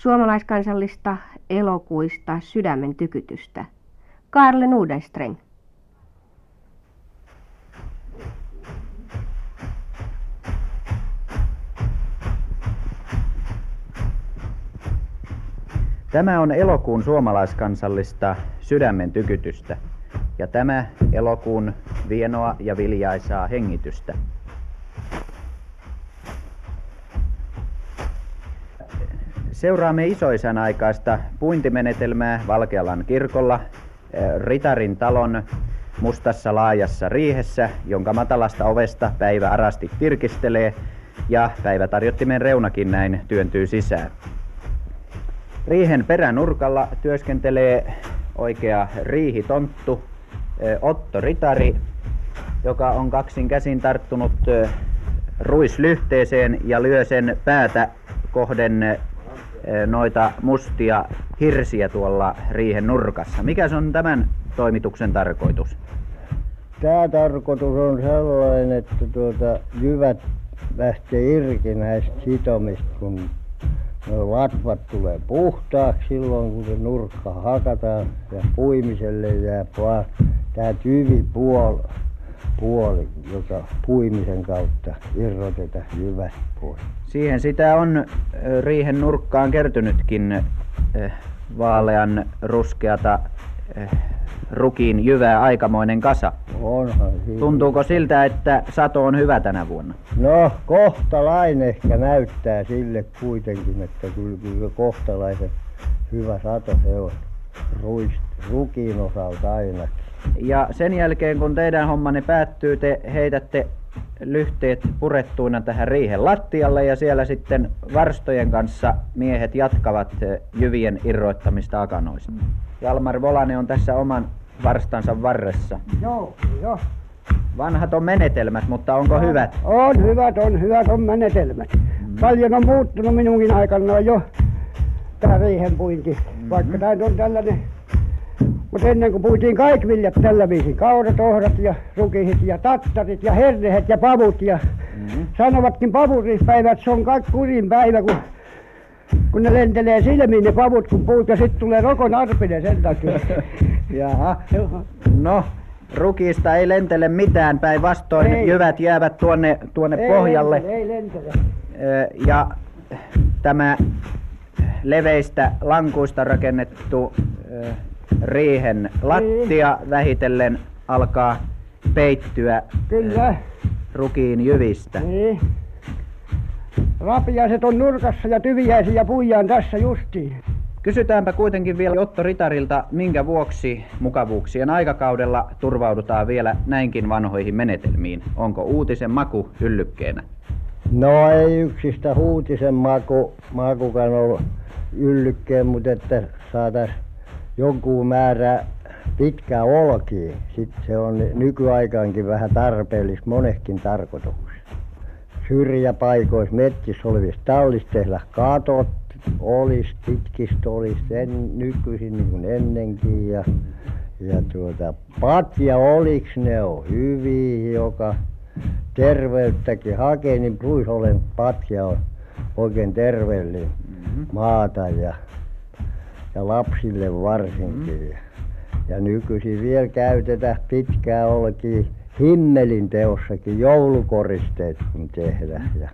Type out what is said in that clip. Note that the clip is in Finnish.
suomalaiskansallista elokuista sydämen tykytystä. Karle Nudenstreng. Tämä on elokuun suomalaiskansallista sydämen tykytystä ja tämä elokuun vienoa ja viljaisaa hengitystä. Seuraamme isoisän aikaista puintimenetelmää Valkealan kirkolla eh, Ritarin talon mustassa laajassa riihessä, jonka matalasta ovesta päivä arasti tirkistelee ja päivätarjottimen reunakin näin työntyy sisään. Riihen peränurkalla työskentelee oikea riihitonttu eh, Otto Ritari, joka on kaksin käsin tarttunut eh, ruislyhteeseen ja lyö sen päätä kohden noita mustia hirsiä tuolla riihen nurkassa. Mikä se on tämän toimituksen tarkoitus? Tämä tarkoitus on sellainen, että tuota, jyvät lähtee irti näistä sitomista, kun latvat tulee puhtaaksi silloin, kun se nurkka hakataan ja puimiselle jää vaan tämä tyvipuoli puoli, joka puimisen kautta irrotetaan jyvät pois. Siihen sitä on riihen nurkkaan kertynytkin vaalean ruskeata rukin jyvää aikamoinen kasa. Onhan siinä. Tuntuuko siltä, että sato on hyvä tänä vuonna? No, kohtalainen ehkä näyttää sille kuitenkin, että kyllä, kyllä kohtalaisen hyvä sato se on. Ruist, rukiin osalta ainakin. Ja sen jälkeen kun teidän hommanne päättyy, te heitätte lyhteet purettuina tähän riihen lattialle ja siellä sitten varstojen kanssa miehet jatkavat eh, jyvien irroittamista akanoista. Jalmar Volane on tässä oman varstansa varressa. Joo, joo. Vanhat on menetelmät, mutta onko no, hyvät? On hyvät, on hyvät on menetelmät. Mm. Paljon on muuttunut minunkin aikana jo tämä riihenpuinti, mm-hmm. vaikka tämä on tällainen mutta ennen kuin puitiin kaikki viljat tällä viisin, kaurat, ohrat ja rukisit ja tattarit ja hernehet ja pavut ja mm-hmm. sanovatkin pavurispäivä, että se on kaikki kurin päivä, kun, kun ne lentelee silmiin ne pavut, kun puut ja sitten tulee rokon arpinen sen takia. Jaha. No, rukista ei lentele mitään päinvastoin, ei. jyvät jäävät tuonne, tuonne ei pohjalle. Lentele, ei lentele. Ja tämä leveistä lankuista rakennettu riihen lattia niin. vähitellen alkaa peittyä Kyllä. rukiin jyvistä. Niin. Rapiaiset on nurkassa ja tyviäisiä puijaan tässä justiin. Kysytäänpä kuitenkin vielä Otto Ritarilta, minkä vuoksi mukavuuksien aikakaudella turvaudutaan vielä näinkin vanhoihin menetelmiin. Onko uutisen maku yllykkeenä? No ei yksistä uutisen maku, makukaan ollut yllykkeen, mutta että saataisiin jonkun määrä pitkää olkia. Sitten se on nykyaikaankin vähän tarpeellista monehkin tarkoituksessa. Syrjäpaikoissa metsissä olevissa tallissa tehdä katot olisi, pitkistä en, nykyisin niin kuin ennenkin. Ja, ja tuota, patja oliks ne on hyviä, joka terveyttäkin hakee, niin olen patja on oikein terveellinen mm-hmm. maata ja ja lapsille varsinkin. Mm. Ja nykyisin vielä käytetään pitkää olkia himmelin teossakin joulukoristeet kun tehdään. Ja